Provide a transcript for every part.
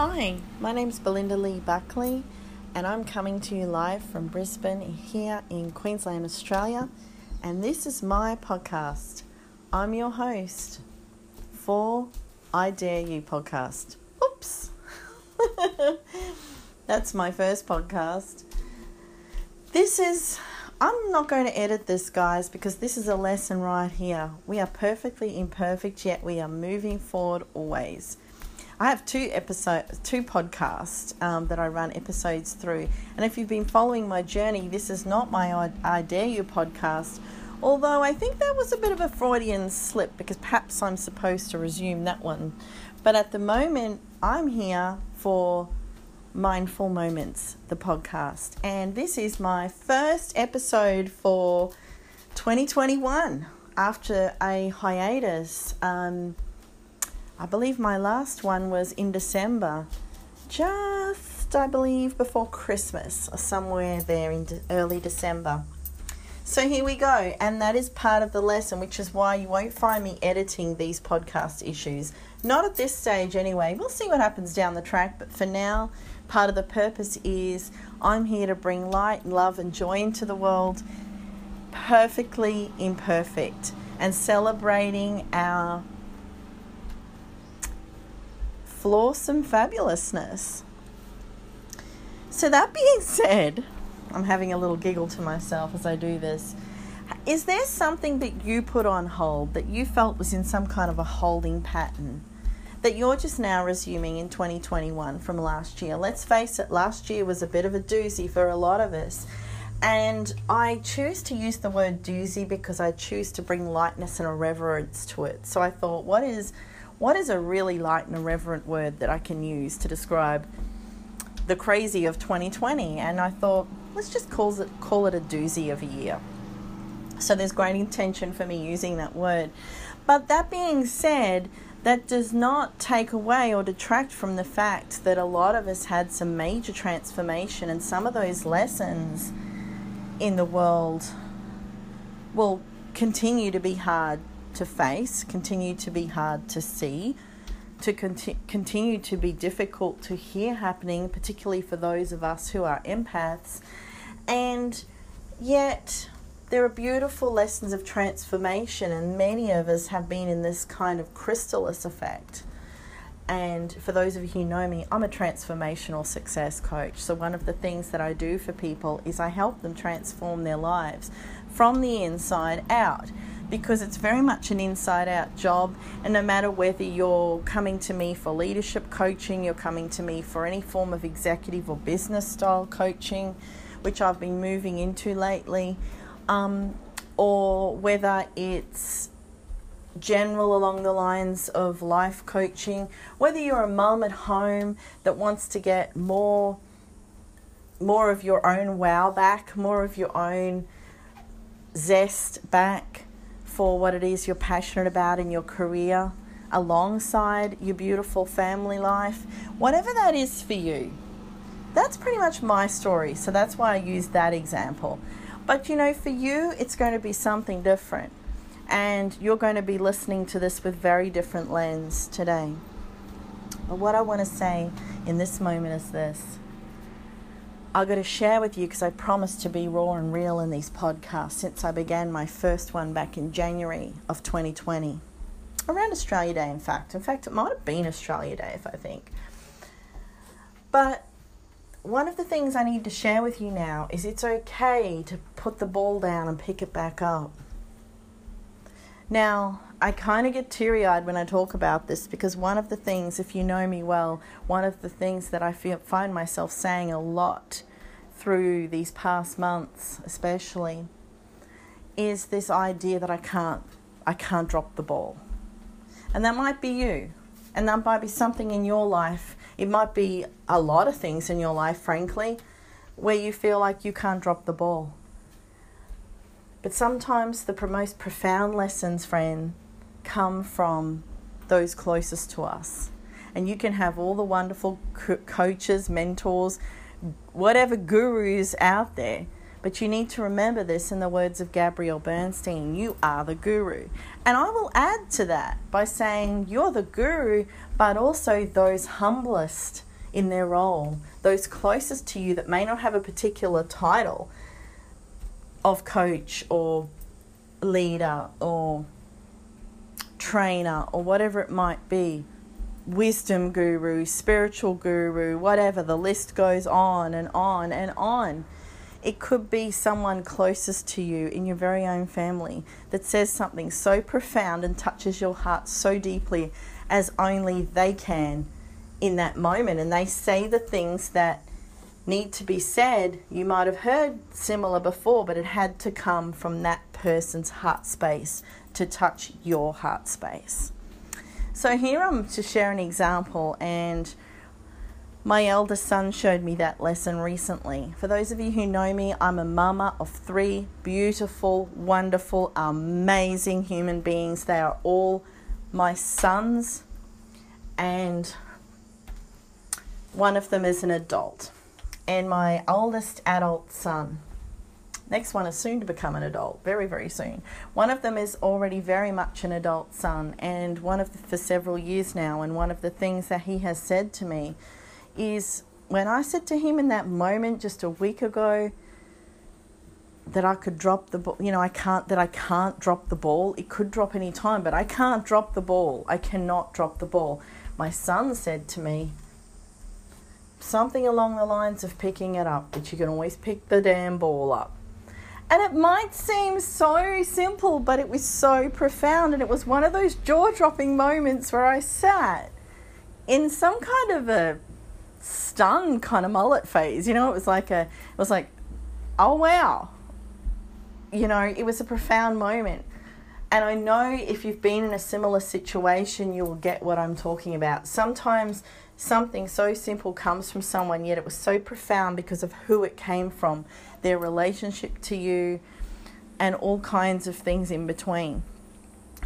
Hi, my name's Belinda Lee Buckley, and I'm coming to you live from Brisbane here in Queensland, Australia. And this is my podcast. I'm your host for I Dare You podcast. Oops. That's my first podcast. This is, I'm not going to edit this, guys, because this is a lesson right here. We are perfectly imperfect, yet we are moving forward always. I have two episodes, two podcasts um, that I run episodes through. And if you've been following my journey, this is not my I, Dare You podcast. Although I think that was a bit of a Freudian slip because perhaps I'm supposed to resume that one. But at the moment, I'm here for Mindful Moments, the podcast. And this is my first episode for 2021 after a hiatus. Um, I believe my last one was in December, just I believe before Christmas or somewhere there in de- early December. So here we go, and that is part of the lesson, which is why you won't find me editing these podcast issues. Not at this stage, anyway. We'll see what happens down the track, but for now, part of the purpose is I'm here to bring light, love, and joy into the world, perfectly imperfect, and celebrating our flawsome fabulousness. So, that being said, I'm having a little giggle to myself as I do this. Is there something that you put on hold that you felt was in some kind of a holding pattern that you're just now resuming in 2021 from last year? Let's face it, last year was a bit of a doozy for a lot of us. And I choose to use the word doozy because I choose to bring lightness and irreverence to it. So I thought, what is what is a really light and irreverent word that I can use to describe the crazy of 2020? And I thought, let's just call it, call it a doozy of a year. So there's great intention for me using that word. But that being said, that does not take away or detract from the fact that a lot of us had some major transformation, and some of those lessons in the world will continue to be hard to face, continue to be hard to see, to conti- continue to be difficult to hear happening, particularly for those of us who are empaths. And yet, there are beautiful lessons of transformation, and many of us have been in this kind of chrysalis effect. And for those of you who know me, I'm a transformational success coach. So, one of the things that I do for people is I help them transform their lives from the inside out because it's very much an inside out job. And no matter whether you're coming to me for leadership coaching, you're coming to me for any form of executive or business style coaching, which I've been moving into lately, um, or whether it's general along the lines of life coaching, whether you're a mum at home that wants to get more more of your own wow back, more of your own zest back, for what it is you're passionate about in your career alongside your beautiful family life, whatever that is for you. That's pretty much my story, so that's why I use that example. But you know, for you, it's going to be something different, and you're going to be listening to this with very different lens today. But what I want to say in this moment is this I'm going to share with you because I promised to be raw and real in these podcasts since I began my first one back in January of 2020. Around Australia Day, in fact. In fact, it might have been Australia Day, if I think. But one of the things I need to share with you now is it's okay to put the ball down and pick it back up. Now, I kind of get teary eyed when I talk about this because one of the things, if you know me well, one of the things that I feel, find myself saying a lot through these past months, especially, is this idea that I can't, I can't drop the ball. And that might be you. And that might be something in your life. It might be a lot of things in your life, frankly, where you feel like you can't drop the ball. But sometimes the most profound lessons, friend, come from those closest to us. And you can have all the wonderful co- coaches, mentors, whatever gurus out there. But you need to remember this in the words of Gabrielle Bernstein you are the guru. And I will add to that by saying you're the guru, but also those humblest in their role, those closest to you that may not have a particular title of coach or leader or trainer or whatever it might be, wisdom guru, spiritual guru, whatever, the list goes on and on and on. It could be someone closest to you in your very own family that says something so profound and touches your heart so deeply as only they can in that moment. And they say the things that need to be said. You might have heard similar before, but it had to come from that person's heart space to touch your heart space. So here I'm to share an example and my eldest son showed me that lesson recently. For those of you who know me, I'm a mama of three beautiful, wonderful, amazing human beings. They are all my sons, and one of them is an adult. And my oldest adult son, next one is soon to become an adult, very, very soon. One of them is already very much an adult son, and one of the, for several years now. And one of the things that he has said to me is when I said to him in that moment just a week ago that I could drop the ball, you know, I can't, that I can't drop the ball. It could drop any time, but I can't drop the ball. I cannot drop the ball. My son said to me something along the lines of picking it up, but you can always pick the damn ball up. And it might seem so simple, but it was so profound. And it was one of those jaw dropping moments where I sat in some kind of a stunned kind of mullet phase. You know, it was like a, it was like, oh wow. You know, it was a profound moment. And I know if you've been in a similar situation, you will get what I'm talking about. Sometimes something so simple comes from someone, yet it was so profound because of who it came from, their relationship to you, and all kinds of things in between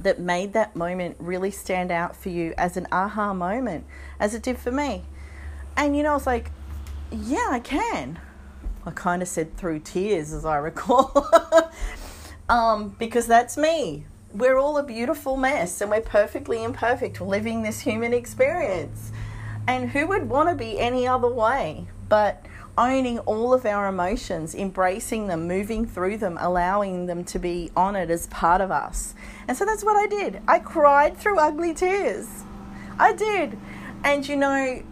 that made that moment really stand out for you as an aha moment, as it did for me. And you know, I was like, yeah, I can. I kind of said through tears, as I recall, um, because that's me. We're all a beautiful mess and we're perfectly imperfect living this human experience. And who would want to be any other way? But owning all of our emotions, embracing them, moving through them, allowing them to be honored as part of us. And so that's what I did. I cried through ugly tears. I did. And you know,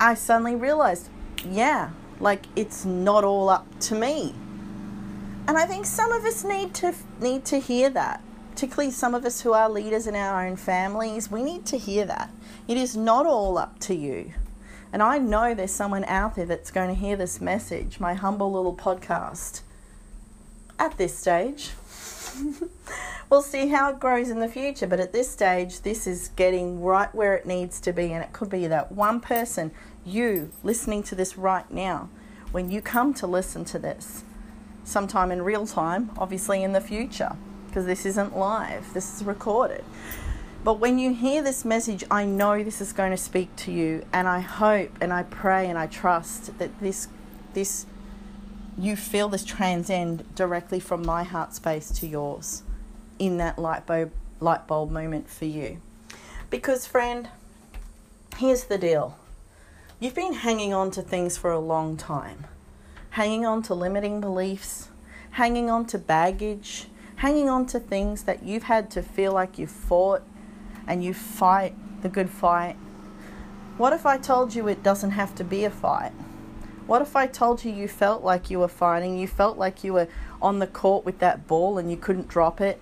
I suddenly realized, yeah, like it's not all up to me. And I think some of us need to need to hear that. Particularly some of us who are leaders in our own families, we need to hear that. It is not all up to you. And I know there's someone out there that's going to hear this message, my humble little podcast, at this stage. we'll see how it grows in the future. But at this stage, this is getting right where it needs to be. And it could be that one person, you listening to this right now, when you come to listen to this, sometime in real time, obviously in the future, because this isn't live, this is recorded. But when you hear this message, I know this is going to speak to you, and I hope and I pray and I trust that this this you feel this transcend directly from my heart space to yours in that light bulb, light bulb moment for you. Because, friend, here's the deal. You've been hanging on to things for a long time, hanging on to limiting beliefs, hanging on to baggage, hanging on to things that you've had to feel like you've fought and you fight the good fight. What if I told you it doesn't have to be a fight? What if I told you you felt like you were fighting, you felt like you were on the court with that ball and you couldn't drop it?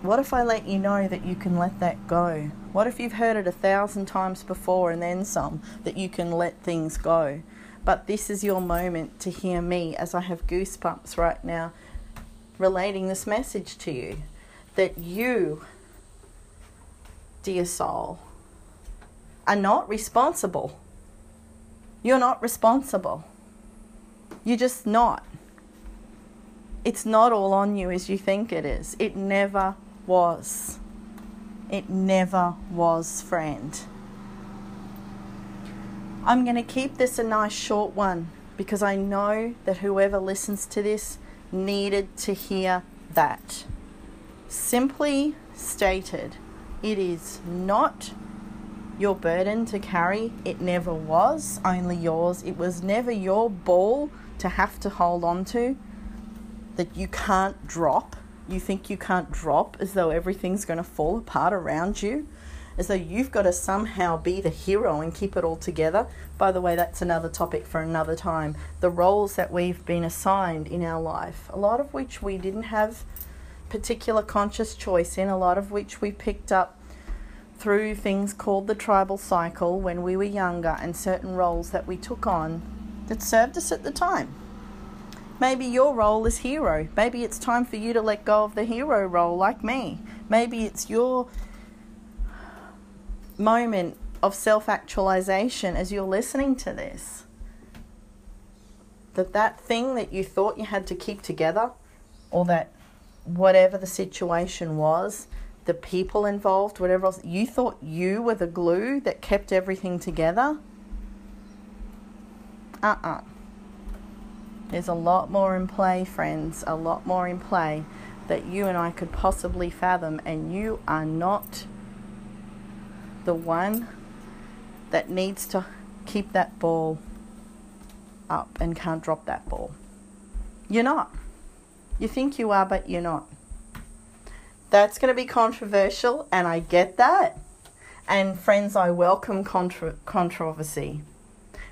What if I let you know that you can let that go? What if you've heard it a thousand times before and then some, that you can let things go? But this is your moment to hear me as I have goosebumps right now relating this message to you that you, dear soul, are not responsible you're not responsible. You're just not. It's not all on you as you think it is. It never was. It never was, friend. I'm going to keep this a nice short one because I know that whoever listens to this needed to hear that. Simply stated, it is not your burden to carry. It never was only yours. It was never your ball to have to hold on to that you can't drop. You think you can't drop as though everything's going to fall apart around you, as though you've got to somehow be the hero and keep it all together. By the way, that's another topic for another time. The roles that we've been assigned in our life, a lot of which we didn't have particular conscious choice in, a lot of which we picked up through things called the tribal cycle when we were younger and certain roles that we took on that served us at the time. Maybe your role is hero. Maybe it's time for you to let go of the hero role like me. Maybe it's your moment of self actualization as you're listening to this. That that thing that you thought you had to keep together, or that whatever the situation was, the people involved, whatever else, you thought you were the glue that kept everything together. Uh uh-uh. uh There's a lot more in play, friends, a lot more in play that you and I could possibly fathom, and you are not the one that needs to keep that ball up and can't drop that ball. You're not. You think you are, but you're not. That's going to be controversial, and I get that. And friends, I welcome contra- controversy.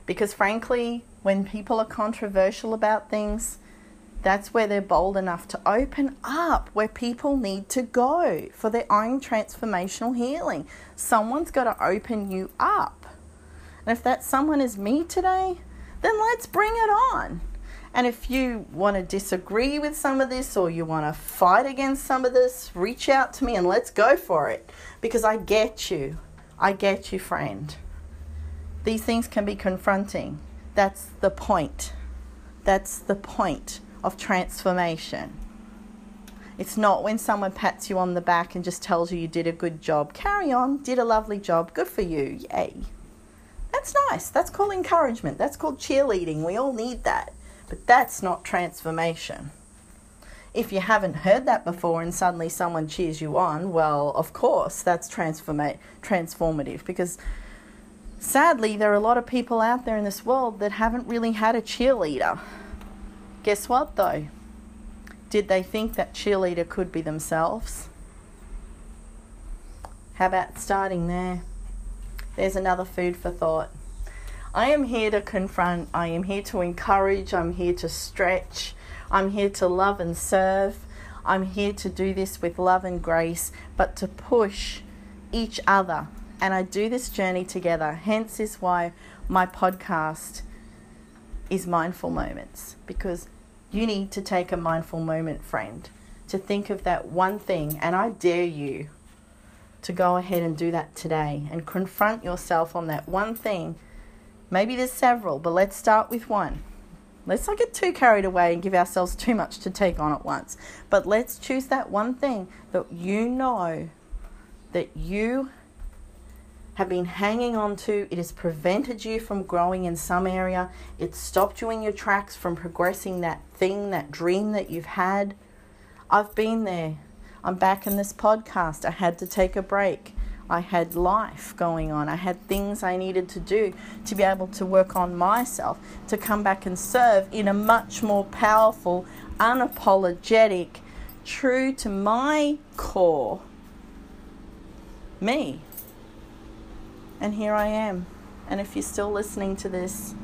Because frankly, when people are controversial about things, that's where they're bold enough to open up where people need to go for their own transformational healing. Someone's got to open you up. And if that someone is me today, then let's bring it on. And if you want to disagree with some of this or you want to fight against some of this, reach out to me and let's go for it. Because I get you. I get you, friend. These things can be confronting. That's the point. That's the point of transformation. It's not when someone pats you on the back and just tells you you did a good job. Carry on, did a lovely job, good for you, yay. That's nice. That's called encouragement. That's called cheerleading. We all need that. But that's not transformation. If you haven't heard that before and suddenly someone cheers you on, well, of course, that's transforma- transformative because sadly, there are a lot of people out there in this world that haven't really had a cheerleader. Guess what, though? Did they think that cheerleader could be themselves? How about starting there? There's another food for thought. I am here to confront, I am here to encourage, I'm here to stretch, I'm here to love and serve. I'm here to do this with love and grace, but to push each other. And I do this journey together. Hence, is why my podcast is Mindful Moments, because you need to take a mindful moment, friend, to think of that one thing. And I dare you to go ahead and do that today and confront yourself on that one thing Maybe there's several, but let's start with one. Let's not get too carried away and give ourselves too much to take on at once. But let's choose that one thing that you know that you have been hanging on to. It has prevented you from growing in some area. It stopped you in your tracks from progressing that thing, that dream that you've had. I've been there. I'm back in this podcast. I had to take a break. I had life going on. I had things I needed to do to be able to work on myself, to come back and serve in a much more powerful, unapologetic, true to my core me. And here I am. And if you're still listening to this,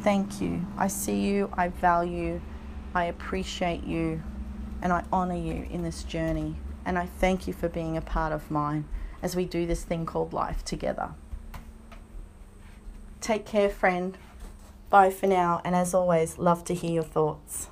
thank you. I see you, I value, I appreciate you, and I honor you in this journey. And I thank you for being a part of mine as we do this thing called life together. Take care, friend. Bye for now, and as always, love to hear your thoughts.